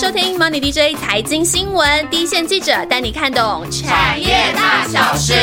收听 Money DJ 财经新闻，第一线记者带你看懂产业大小事。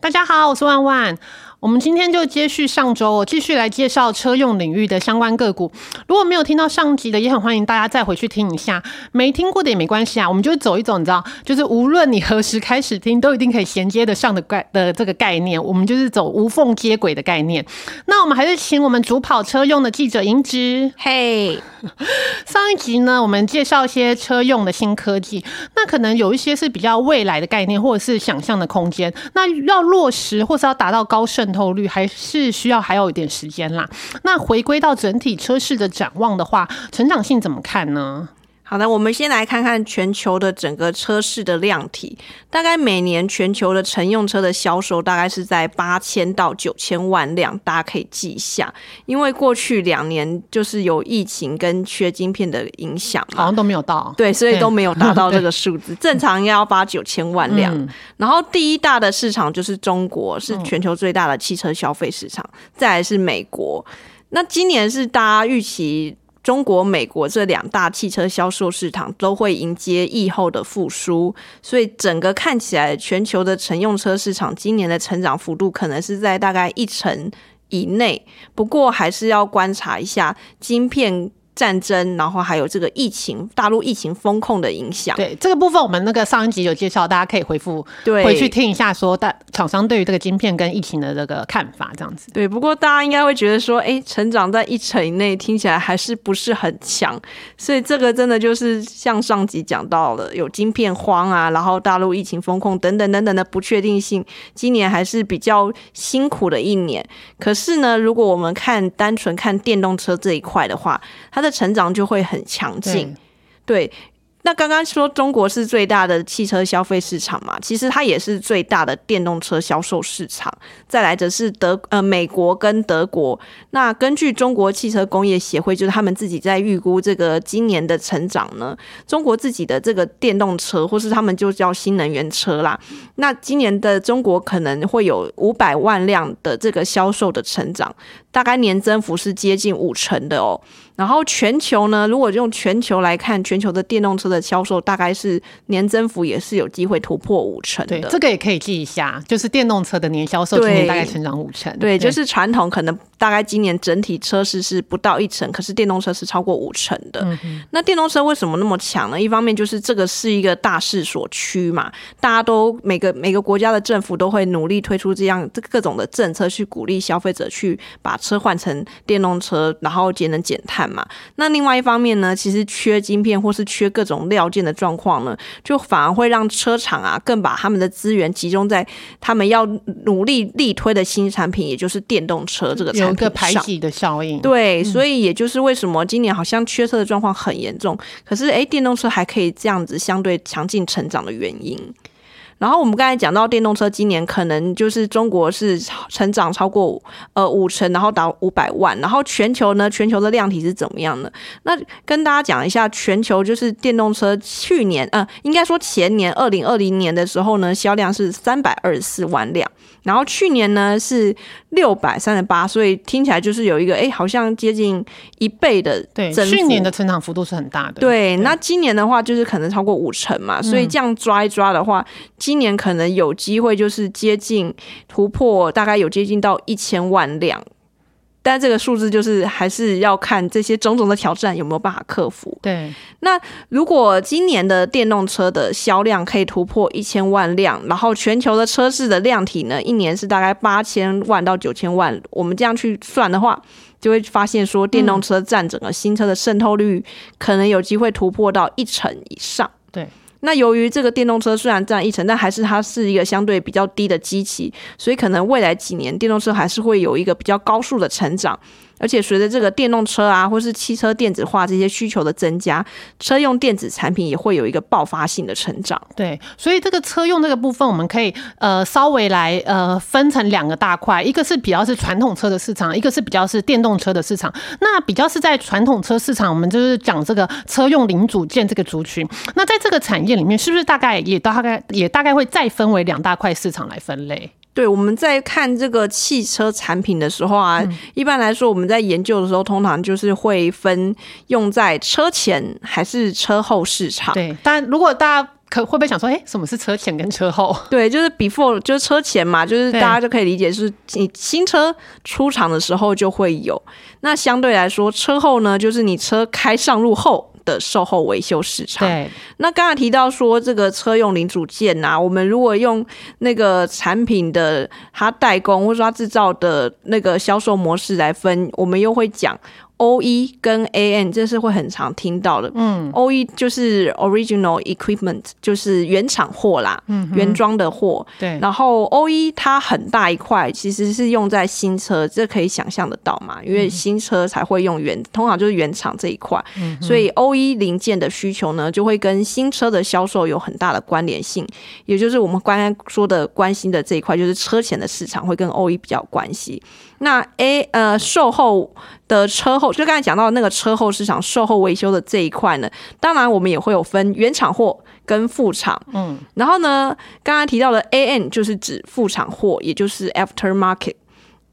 大家好，我是万万。我们今天就接续上周，继续来介绍车用领域的相关个股。如果没有听到上集的，也很欢迎大家再回去听一下。没听过的也没关系啊，我们就走一走，你知道，就是无论你何时开始听，都一定可以衔接得上的概的这个概念。我们就是走无缝接轨的概念。那我们还是请我们主跑车用的记者银之。嘿，上一集呢，我们介绍一些车用的新科技，那可能有一些是比较未来的概念，或者是想象的空间。那要落实，或是要达到高盛。渗透率还是需要还有一点时间啦。那回归到整体车市的展望的话，成长性怎么看呢？好的，我们先来看看全球的整个车市的量体。大概每年全球的乘用车的销售大概是在八千到九千万辆，大家可以记一下。因为过去两年就是有疫情跟缺晶片的影响，好像都没有到，对，所以都没有达到 这个数字。正常要八九千万辆。然后第一大的市场就是中国，是全球最大的汽车消费市场，再来是美国。那今年是大家预期。中国、美国这两大汽车销售市场都会迎接疫后的复苏，所以整个看起来，全球的乘用车市场今年的成长幅度可能是在大概一成以内。不过，还是要观察一下晶片。战争，然后还有这个疫情，大陆疫情风控的影响。对这个部分，我们那个上一集有介绍，大家可以回复，对，回去听一下，说大厂商对于这个晶片跟疫情的这个看法，这样子。对，不过大家应该会觉得说，哎，成长在一成以内，听起来还是不是很强。所以这个真的就是像上集讲到了，有晶片荒啊，然后大陆疫情风控等等等等的不确定性，今年还是比较辛苦的一年。可是呢，如果我们看单纯看电动车这一块的话，它的成长就会很强劲，对。那刚刚说中国是最大的汽车消费市场嘛，其实它也是最大的电动车销售市场。再来则是德呃美国跟德国。那根据中国汽车工业协会，就是他们自己在预估这个今年的成长呢，中国自己的这个电动车或是他们就叫新能源车啦。那今年的中国可能会有五百万辆的这个销售的成长，大概年增幅是接近五成的哦。然后全球呢，如果用全球来看，全球的电动车的销售大概是年增幅也是有机会突破五成的。这个也可以记一下，就是电动车的年销售今年大概成长五成。对，就是传统可能大概今年整体车市是不到一成，可是电动车是超过五成的。那电动车为什么那么强呢？一方面就是这个是一个大势所趋嘛，大家都每个每个国家的政府都会努力推出这样这各种的政策去鼓励消费者去把车换成电动车，然后节能减碳。嘛，那另外一方面呢，其实缺晶片或是缺各种料件的状况呢，就反而会让车厂啊更把他们的资源集中在他们要努力力推的新产品，也就是电动车这个产品排挤的效应。对，所以也就是为什么今年好像缺车的状况很严重，可是哎，电动车还可以这样子相对强劲成长的原因。然后我们刚才讲到电动车，今年可能就是中国是成长超过呃五成，然后达五百万。然后全球呢，全球的量体是怎么样的？那跟大家讲一下，全球就是电动车去年呃，应该说前年二零二零年的时候呢，销量是三百二十四万辆。然后去年呢是六百三十八，所以听起来就是有一个哎，好像接近一倍的对，去年的成长幅度是很大的。对，那今年的话就是可能超过五成嘛，所以这样抓一抓的话，今年可能有机会就是接近突破，大概有接近到一千万辆。但这个数字就是还是要看这些种种的挑战有没有办法克服。对，那如果今年的电动车的销量可以突破一千万辆，然后全球的车市的量体呢，一年是大概八千万到九千万，我们这样去算的话，就会发现说电动车占整个新车的渗透率可能有机会突破到一成以上。对。那由于这个电动车虽然占一成，但还是它是一个相对比较低的机器，所以可能未来几年电动车还是会有一个比较高速的成长。而且随着这个电动车啊，或是汽车电子化这些需求的增加，车用电子产品也会有一个爆发性的成长。对，所以这个车用这个部分，我们可以呃稍微来呃分成两个大块，一个是比较是传统车的市场，一个是比较是电动车的市场。那比较是在传统车市场，我们就是讲这个车用零组件这个族群。那在这个产业里面，是不是大概也大概也大概会再分为两大块市场来分类？对，我们在看这个汽车产品的时候啊，一般来说我们在研究的时候，通常就是会分用在车前还是车后市场。对，但如果大家可会不会想说，哎，什么是车前跟车后？对，就是 before 就是车前嘛，就是大家就可以理解是你新车出厂的时候就会有。那相对来说，车后呢，就是你车开上路后的售后维修市场。对，那刚才提到说这个车用零组件啊、我们如果用那个产品的它代工或者说它制造的那个销售模式来分，我们又会讲 O E 跟 A N，这是会很常听到的。嗯，O E 就是 original equipment，就是原厂货啦，嗯原装的货。对，然后 O E 它很大一块，其实是用在新车，这可以想象得到嘛？因为新车才会用原，通常就是原厂这一块，所以 O E 零件的需求呢，就会跟新车的销售有很大的关联性，也就是我们刚刚说的关心的这一块，就是车前的市场会跟 O E 比较有关系。那 A 呃售后的车后，就刚才讲到那个车后市场售后维修的这一块呢，当然我们也会有分原厂货跟副厂，嗯，然后呢，刚刚提到的 A N 就是指副厂货，也就是 aftermarket。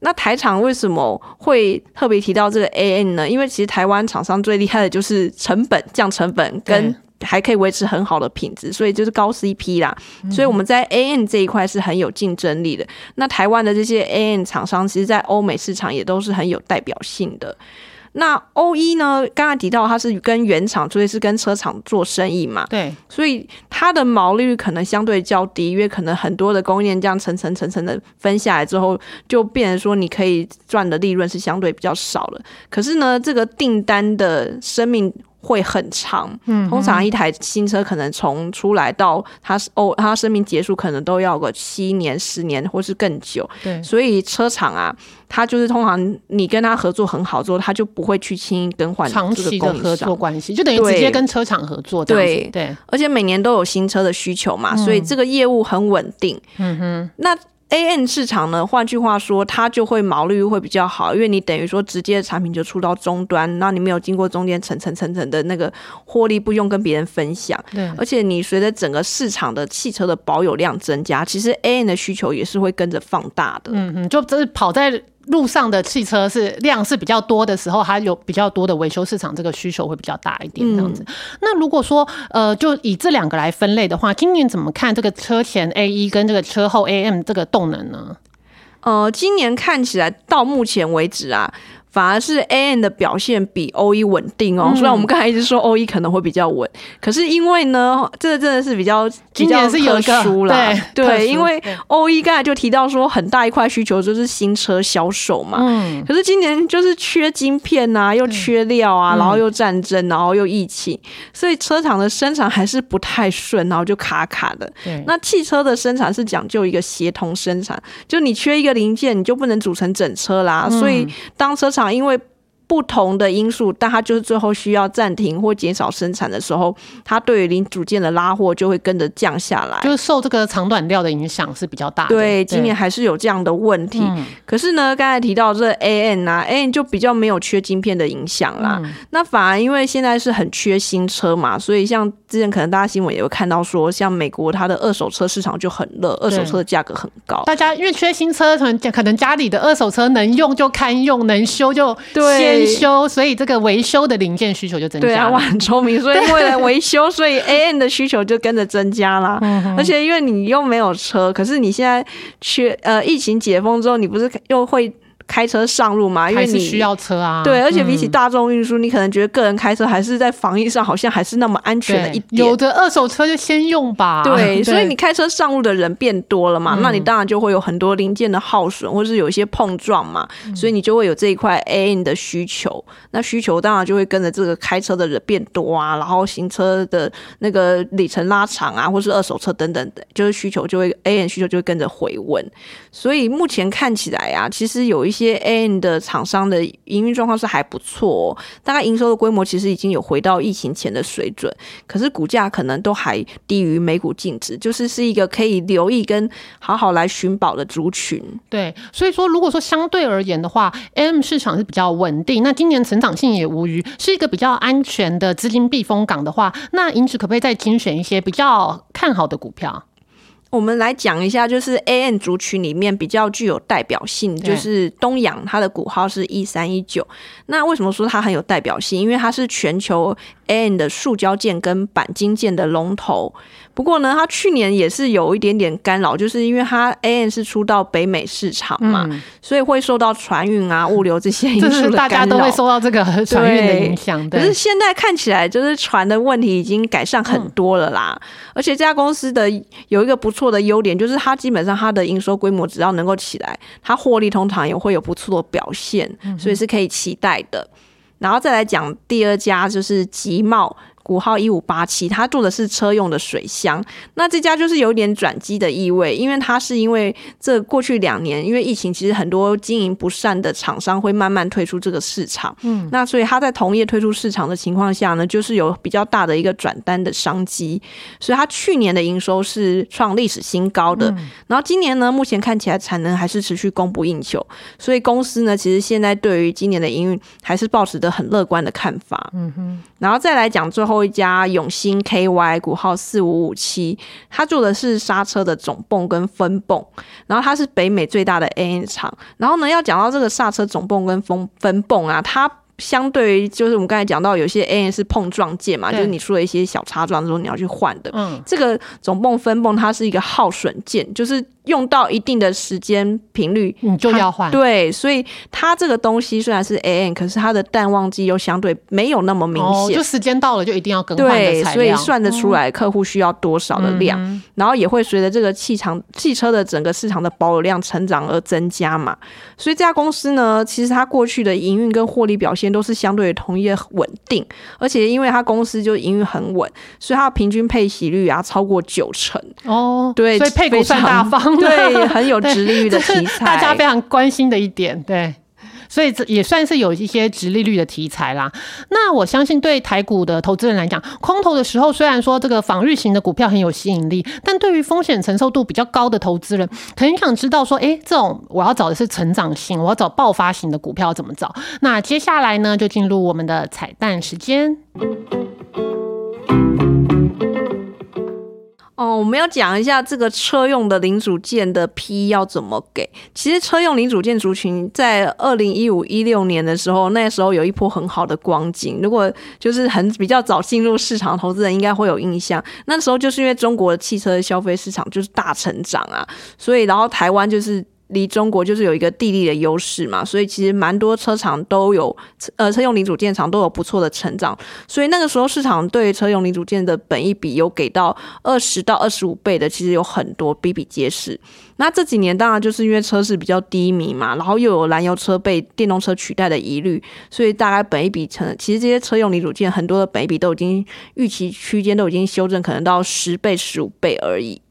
那台厂为什么会特别提到这个 A N 呢？因为其实台湾厂商最厉害的就是成本降成本跟还可以维持很好的品质，所以就是高 CP 啦。所以我们在 A N 这一块是很有竞争力的。那台湾的这些 A N 厂商，其实在欧美市场也都是很有代表性的。那 O E 呢？刚才提到它是跟原厂，所以是跟车厂做生意嘛，对，所以它的毛利率可能相对较低，因为可能很多的供应链这样层层层层的分下来之后，就变成说你可以赚的利润是相对比较少了。可是呢，这个订单的生命会很长，嗯，通常一台新车可能从出来到它哦，它生命结束可能都要个七年、十年或是更久。对，所以车厂啊，它就是通常你跟他合作很好之后，他就不会去轻易更换长期的合作关系，就等于直接跟车厂合作这样子。对，而且每年都有新车的需求嘛，所以这个业务很稳定。嗯哼，那。A N 市场呢，换句话说，它就会毛利率会比较好，因为你等于说直接产品就出到终端，那你没有经过中间层层层层的那个获利，不用跟别人分享。对，而且你随着整个市场的汽车的保有量增加，其实 A N 的需求也是会跟着放大的。嗯嗯，就这是跑在路上的汽车是量是比较多的时候，它有比较多的维修市场，这个需求会比较大一点这样子。那如果说呃，就以这两个来分类的话，今年怎么看这个车前 A 一跟这个车后 A M 这个动能呢？呃，今年看起来到目前为止啊。反而是 A N 的表现比 O E 稳定哦，虽然我们刚才一直说 O E 可能会比较稳，可是因为呢，这个真的是比较今年是有一个特殊啦，对对，因为 O E 刚才就提到说很大一块需求就是新车销售嘛，嗯，可是今年就是缺晶片呐、又缺料啊，然后又战争，然后又疫情，所以车厂的生产还是不太顺，然后就卡卡的。对，那汽车的生产是讲究一个协同生产，就你缺一个零件，你就不能组成整车啦。所以当车厂因为不同的因素，但它就是最后需要暂停或减少生产的时候，它对于零组件的拉货就会跟着降下来。就是受这个长短料的影响是比较大的。对，今年还是有这样的问题。嗯可是呢，刚才提到这 A N 啊，A N 就比较没有缺晶片的影响啦。嗯那反而因为现在是很缺新车嘛，所以像之前可能大家新闻也会看到说，像美国它的二手车市场就很热，二手车的价格很高。大家因为缺新车，可能可能家里的二手车能用就堪用，能修就对先修，所以这个维修的零件需求就增加对啊，加。我很聪明，所以为了维修，所以 A N 的需求就跟着增加啦。嗯而且因为你又没有车，可是你现在缺呃疫情解封之后，你不是又会开车上路嘛？因为你需要车啊。对，而且比起嗯大众运输，你可能觉得个人开车还是在防疫上好像还是那么安全的一点，有。的二手车就先用吧。对，所以你开车上路的人变多了嘛，那你当然就会有很多零件的耗损，或是有一些碰撞嘛，所以你就会有这一块 A N 的需求。那需求当然就会跟着这个开车的人变多啊，然后行车的那个里程拉长啊，或是二手车等等的，就是需求就会 A N 需求就会跟着回温。所以目前看起来啊，其实有一些 N 的厂商的营运状况是还不错、大概营收的规模其实已经有回到疫情前的水准，可是股价可能都还低于每股净值，就是是一个可以留意跟好好来寻宝的族群。对，所以说如果说相对而言的话，M 市场是比较稳定，那今年成长性也无虞，是一个比较安全的资金避风港的话，那因此可不可以再精选一些比较看好的股票？我们来讲一下，就是 A N 族群里面比较具有代表性，对就是东阳，它的股号是一三一九。那为什么说它很有代表性？因为它是全球 A N 的塑胶件跟钣金件的龙头。不过呢，他去年也是有一点点干扰，就是因为他 A N 是出到北美市场嘛，嗯，所以会受到船运啊、物流这些因就素的是大家。都会受到这个船运的影响。可是现在看起来，就是船的问题已经改善很多了啦。而且这家公司的有一个不错的优点，就是它基本上它的营收规模只要能够起来，它获利通常也会有不错的表现，所以是可以期待的。然后再来讲第二家，就是吉茂。股号一五八七，它做的是车用的水箱。那这家就是有点转机的意味，因为它是因为这过去两年因为疫情，其实很多经营不善的厂商会慢慢退出这个市场。嗯，那所以它在同业退出市场的情况下呢，就是有比较大的一个转单的商机。所以它去年的营收是创历史新高的。然后今年呢，目前看起来产能还是持续供不应求，所以公司呢，其实现在对于今年的营运还是抱持着很乐观的看法。嗯哼，然后再来讲最后一家永兴 KY 股号四五五七，它做的是刹车的总泵跟分泵，然后它是北美最大的 AN 厂。然后呢，要讲到这个刹车总泵跟分分泵啊，它相对于就是我们刚才讲到，有些 AN 是碰撞件嘛，就是你出了一些小擦撞之后你要去换的。嗯，这个总泵分泵它是一个耗损件，就是用到一定的时间频率，你就要换。对，所以它这个东西虽然是 AN，可是它的淡旺季又相对没有那么明哦，显。就时间到了就一定要更换对，所以。算得出来客户需要多少的量，嗯然后也会随着这个汽场汽车的整个市场的保有量成长而增加嘛。所以这家公司呢，其实它过去的营运跟获利表现都是相对于同业稳定，而且因为它公司就营运很稳，所以它的平均配息率啊超过九成，哦，对，所以配股算大方，对，很有对直利率的题材，大家非常关心的一点，对。所以这也算是有一些直利率的题材啦。那我相信对台股的投资人来讲，空头的时候虽然说这个防御型的股票很有吸引力，但对于风险承受度比较高的投资人，很想知道说，诶，这种我要找的是成长型，我要找爆发型的股票怎么找？那接下来呢，就进入我们的彩蛋时间。哦，我们要讲一下这个车用的零组件的批要怎么给。其实车用零组件族群在二零一五一六年的时候，那时候有一波很好的光景。如果就是很比较早进入市场投资人，应该会有印象。那时候就是因为中国汽车消费市场就是大成长啊，所以然后台湾就是。离中国就是有一个地利的优势嘛，所以其实蛮多车厂都有，呃，车用零组件厂都有不错的成长，所以那个时候市场对车用零组件的本益比有给到二十到二十五倍的，其实有很多比比皆是。那这几年当然就是因为车市比较低迷嘛，然后又有燃油车被电动车取代的疑虑，所以大概本益比成，其实这些车用零组件很多的本益比都已经预期区间都已经修正，可能到十倍、十五倍而已。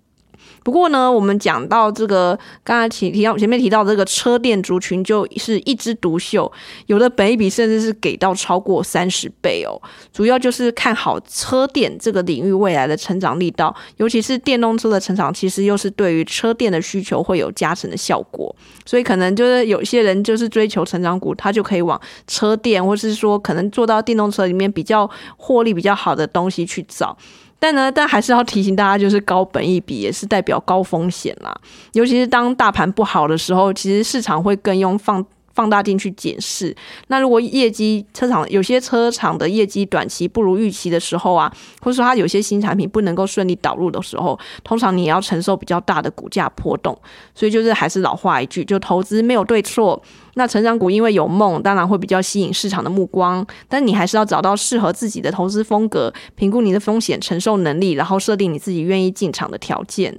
不过呢，我们讲到这个，刚才提提到前面提到这个车电族群，就是一枝独秀，有的本一比甚至是给到超过三十倍哦。主要就是看好车电这个领域未来的成长力道，尤其是电动车的成长，其实又是对于车电的需求会有加成的效果。所以可能就是有些人就是追求成长股，他就可以往车电，或是说可能做到电动车里面比较获利比较好的东西去找。但呢，但还是要提醒大家，就是高本一比也是代表高风险啦。尤其是当大盘不好的时候，其实市场会更用放放大镜去检视。那如果业绩车厂有些车厂的业绩短期不如预期的时候啊，或者说它有些新产品不能够顺利导入的时候，通常你也要承受比较大的股价波动。所以就是还是老话一句，就投资没有对错。那成长股因为有梦，当然会比较吸引市场的目光，但你还是要找到适合自己的投资风格，评估你的风险承受能力，然后设定你自己愿意进场的条件。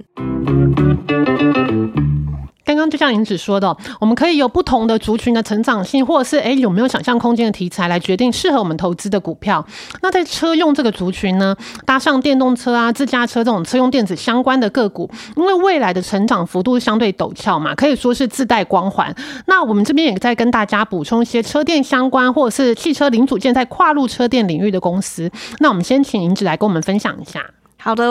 刚刚就像银子说的，我们可以有不同的族群的成长性，或者是诶有没有想象空间的题材来决定适合我们投资的股票。那在车用这个族群呢，搭上电动车啊、自驾车这种车用电子相关的个股，因为未来的成长幅度相对陡峭嘛，可以说是自带光环。那我们这边也在跟大家补充一些车电相关或者是汽车零组件在跨入车电领域的公司。那我们先请银子来跟我们分享一下。好的，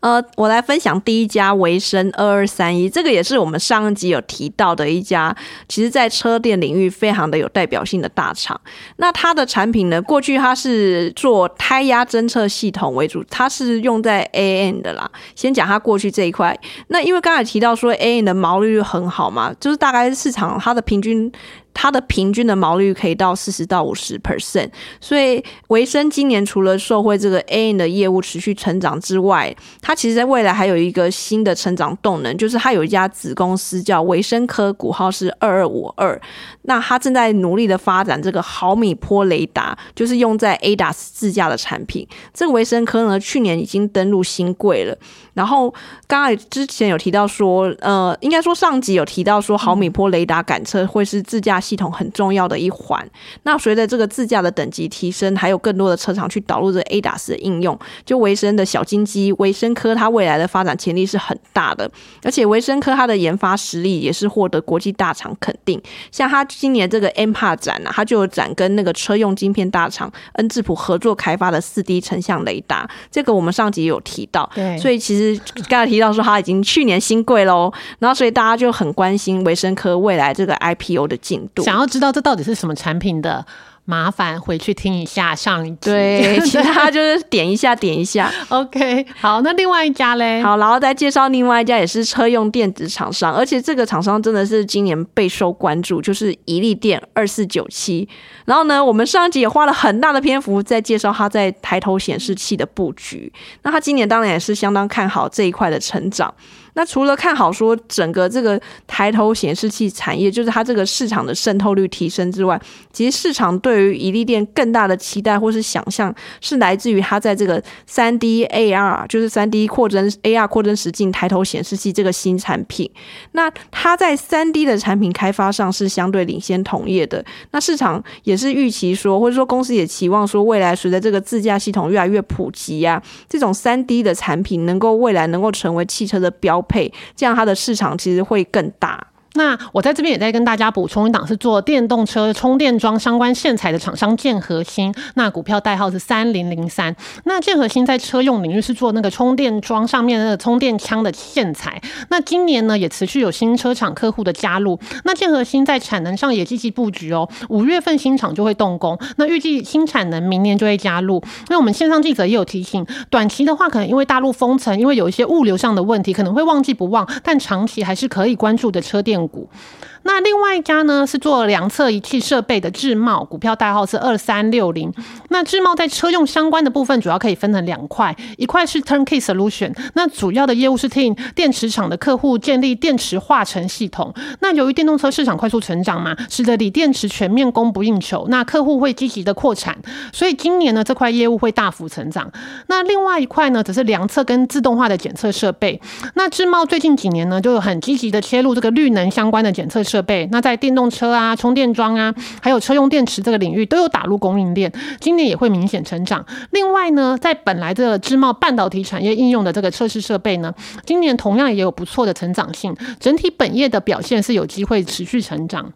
呃，我来分享第一家维生二二三一，这个也是我们上一集有提到的一家，其实在车电领域非常的有代表性的大厂。那它的产品呢，过去它是做胎压侦测系统为主，它是用在 A N 的啦。先讲它过去这一块，那因为刚才提到说 A N 的毛利率很好嘛，就是大概市场它的平均。它的平均的毛利率可以到四十到五十 percent，所以维生今年除了受惠这个 A N 的业务持续成长之外，它其实在未来还有一个新的成长动能，就是它有一家子公司叫维生科，股号是二二五二，那它正在努力的发展这个毫米波雷达，就是用在 A D A S 自驾的产品。这个维生科呢，去年已经登陆新贵了。然后刚才之前有提到说，呃，应该说上集有提到说，毫米波雷达感测会是自驾系统很重要的一环。那随着这个自驾的等级提升，还有更多的车厂去导入这 ADAS 的应用，就维生的小金鸡维生科，它未来的发展潜力是很大的。而且维生科它的研发实力也是获得国际大厂肯定。像它今年这个 M p a 展呢，它就有展跟那个车用晶片大厂恩智浦合作开发的四 D 成像雷达，这个我们上集有提到。对，所以其实。刚才提到说，他已经去年新贵喽，然后所以大家就很关心维生科未来这个 IPO 的进度，想要知道这到底是什么产品的。麻烦回去听一下上一集，对，其他就是点一下点一下。OK，好，那另外一家嘞？好，然后再介绍另外一家也是车用电子厂商，而且这个厂商真的是今年备受关注，就是宜利电二四九七。然后呢，我们上一集也花了很大的篇幅在介绍它在抬头显示器的布局。那它今年当然也是相当看好这一块的成长。那除了看好说整个这个抬头显示器产业，就是它这个市场的渗透率提升之外，其实市场对于宜利电更大的期待或是想象，是来自于它在这个三 D AR，就是三 D 扩增 AR 扩增实境抬头显示器这个新产品。那它在三 D 的产品开发上是相对领先同业的。那市场也是预期说，或者说公司也期望说，未来随着这个自驾系统越来越普及呀，这种三 D 的产品能够未来能够成为汽车的标。配这样，它的市场其实会更大。那我在这边也在跟大家补充一档，是做电动车充电桩相关线材的厂商建核心，那股票代号是三零零三。那建核心在车用领域是做那个充电桩上面那个充电枪的线材。那今年呢也持续有新车厂客户的加入。那建核心在产能上也积极布局哦，五月份新厂就会动工。那预计新产能明年就会加入。那我们线上记者也有提醒，短期的话可能因为大陆封城，因为有一些物流上的问题，可能会忘记不忘，但长期还是可以关注的车电。股。那另外一家呢是做量测仪器设备的智茂，股票代号是二三六零。那智茂在车用相关的部分主要可以分成两块，一块是 Turnkey Solution，那主要的业务是替电池厂的客户建立电池化成系统。那由于电动车市场快速成长嘛，使得锂电池全面供不应求，那客户会积极的扩产，所以今年呢这块业务会大幅成长。那另外一块呢则是量测跟自动化的检测设备。那智茂最近几年呢就很积极的切入这个绿能相关的检测。设备，那在电动车啊、充电桩啊，还有车用电池这个领域都有打入供应链，今年也会明显成长。另外呢，在本来的智茂半导体产业应用的这个测试设备呢，今年同样也有不错的成长性，整体本业的表现是有机会持续成长。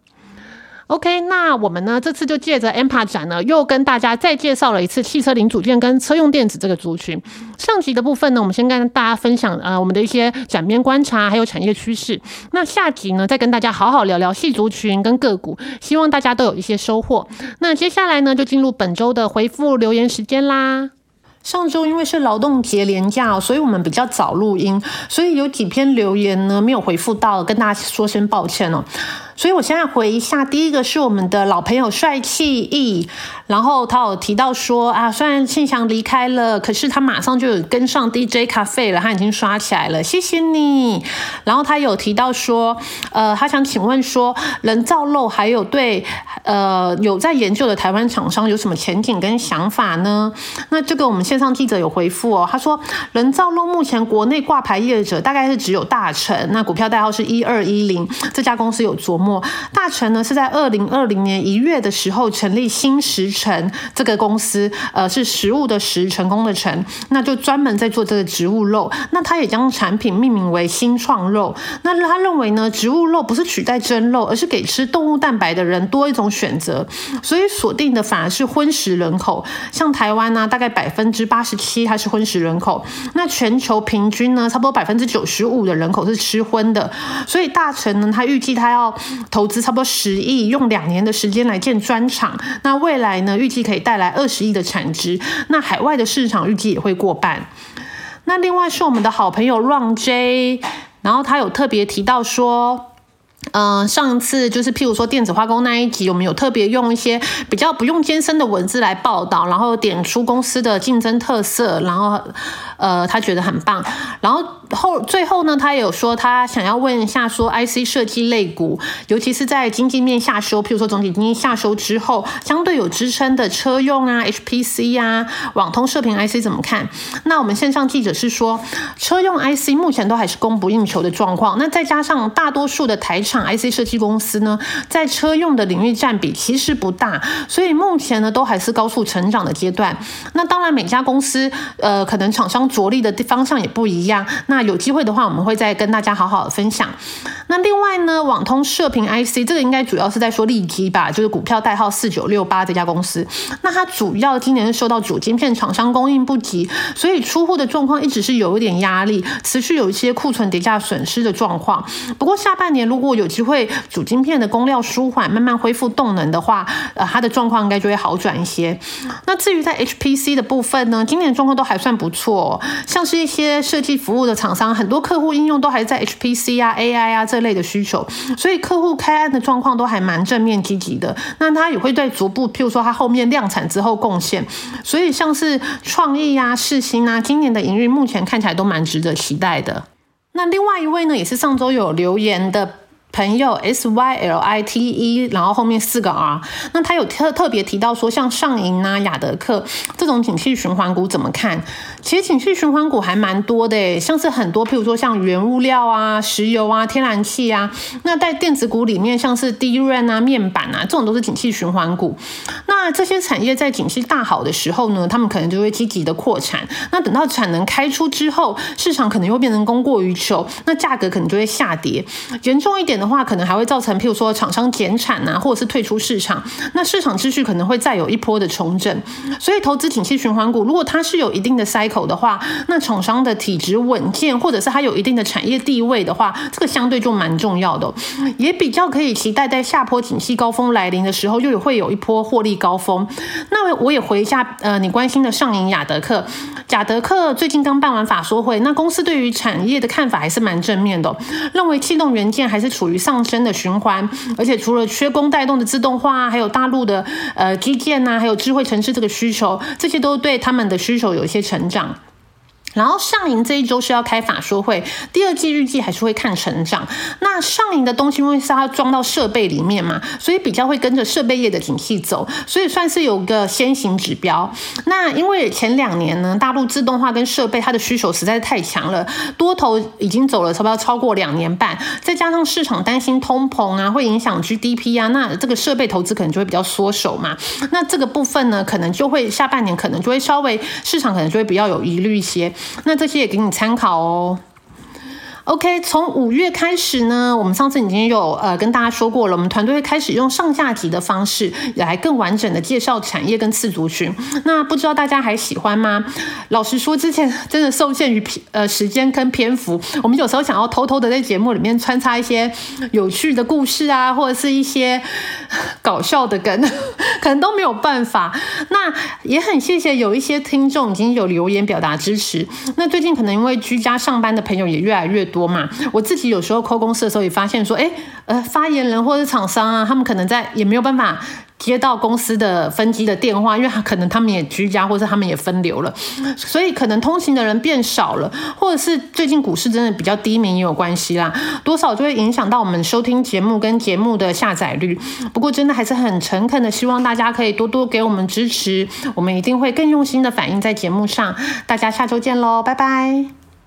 OK，那我们呢？这次就借着 MPA 展呢，又跟大家再介绍了一次汽车零组件跟车用电子这个族群。上集的部分呢，我们先跟大家分享呃我们的一些展边观察，还有产业趋势。那下集呢，再跟大家好好聊聊细族群跟个股，希望大家都有一些收获。那接下来呢，就进入本周的回复留言时间啦。上周因为是劳动节连假，所以我们比较早录音，所以有几篇留言呢没有回复到，跟大家说声抱歉哦。所以我现在回一下，第一个是我们的老朋友帅气 E，然后他有提到说啊，虽然庆祥离开了，可是他马上就有跟上 DJ 咖啡了，他已经刷起来了，谢谢你。然后他有提到说，呃，他想请问说，人造肉还有对呃有在研究的台湾厂商有什么前景跟想法呢？那这个我们线上记者有回复哦，他说人造肉目前国内挂牌业者大概是只有大成，那股票代号是一二一零，这家公司有琢磨。大成呢是在二零二零年一月的时候成立新食城这个公司，呃，是食物的食，成功的成，那就专门在做这个植物肉。那他也将产品命名为新创肉。那他认为呢，植物肉不是取代真肉，而是给吃动物蛋白的人多一种选择，所以锁定的反而是荤食人口。像台湾呢，大概百分之八十七它是荤食人口，那全球平均呢，差不多百分之九十五的人口是吃荤的。所以大成呢，他预计他要投资差不多十亿，用两年的时间来建砖厂。那未来呢，预计可以带来二十亿的产值。那海外的市场预计也会过半。那另外是我们的好朋友 Run J，然后他有特别提到说。嗯，上次就是譬如说电子化工那一集，我们有特别用一些比较不用艰深的文字来报道，然后点出公司的竞争特色，然后呃，他觉得很棒。然后后最后呢，他也有说他想要问一下，说 IC 设计类股，尤其是在经济面下收，譬如说总体经济下收之后，相对有支撑的车用啊、HPC 啊、网通射频 IC 怎么看？那我们线上记者是说，车用 IC 目前都还是供不应求的状况，那再加上大多数的台厂。IC 设计公司呢，在车用的领域占比其实不大，所以目前呢都还是高速成长的阶段。那当然每家公司呃，可能厂商着力的方向也不一样。那有机会的话，我们会再跟大家好好的分享。那另外呢，网通射频 IC 这个应该主要是在说利基吧，就是股票代号四九六八这家公司。那它主要今年是受到主晶片厂商供应不及，所以出货的状况一直是有一点压力，持续有一些库存叠加损失的状况。不过下半年如果有机会主晶片的供料舒缓，慢慢恢复动能的话，呃，它的状况应该就会好转一些。那至于在 HPC 的部分呢，今年状况都还算不错，像是一些设计服务的厂商，很多客户应用都还在 HPC 啊、AI 啊这类的需求，所以客户开案的状况都还蛮正面积极的。那他也会对逐步，譬如说他后面量产之后贡献。所以像是创意啊、世新啊，今年的营运目前看起来都蛮值得期待的。那另外一位呢，也是上周有留言的。朋友 S Y L I T E，然后后面四个 R，那他有特特别提到说，像上银啊、雅德克这种景气循环股怎么看？其实景气循环股还蛮多的，像是很多，譬如说像原物料啊、石油啊、天然气啊，那在电子股里面，像是 DRAM 啊、面板啊，这种都是景气循环股。那这些产业在景气大好的时候呢，他们可能就会积极的扩产。那等到产能开出之后，市场可能又变成供过于求，那价格可能就会下跌。严重一点的。的话，可能还会造成，譬如说厂商减产啊，或者是退出市场，那市场秩序可能会再有一波的重整。所以，投资景气循环股，如果它是有一定的 cycle 的话，那厂商的体质稳健，或者是它有一定的产业地位的话，这个相对就蛮重要的，也比较可以期待在下坡景气高峰来临的时候，又会有一波获利高峰。那我也回一下，呃，你关心的上影雅德克，雅德克最近刚办完法说会，那公司对于产业的看法还是蛮正面的，认为气动元件还是处于。上升的循环，而且除了缺工带动的自动化，还有大陆的呃基建呐，还有智慧城市这个需求，这些都对他们的需求有一些成长。然后上银这一周是要开法说会，第二季预计还是会看成长。那上银的东西因为是它装到设备里面嘛，所以比较会跟着设备业的景气走，所以算是有个先行指标。那因为前两年呢，大陆自动化跟设备它的需求实在是太强了，多头已经走了差不多超过两年半，再加上市场担心通膨啊会影响 GDP 啊，那这个设备投资可能就会比较缩手嘛。那这个部分呢，可能就会下半年可能就会稍微市场可能就会比较有疑虑一些。那这些也给你参考哦。OK，从五月开始呢，我们上次已经有呃跟大家说过了，我们团队开始用上下集的方式来更完整的介绍产业跟次族群。那不知道大家还喜欢吗？老实说，之前真的受限于呃时间跟篇幅，我们有时候想要偷偷的在节目里面穿插一些有趣的故事啊，或者是一些搞笑的梗，可能都没有办法。那也很谢谢有一些听众已经有留言表达支持。那最近可能因为居家上班的朋友也越来越。多多嘛？我自己有时候扣公司的时候也发现说，哎，呃，发言人或者厂商啊，他们可能在也没有办法接到公司的分机的电话，因为可能他们也居家，或者他们也分流了，所以可能通行的人变少了，或者是最近股市真的比较低迷也有关系啦，多少就会影响到我们收听节目跟节目的下载率。不过真的还是很诚恳的，希望大家可以多多给我们支持，我们一定会更用心的反映在节目上。大家下周见喽，拜拜。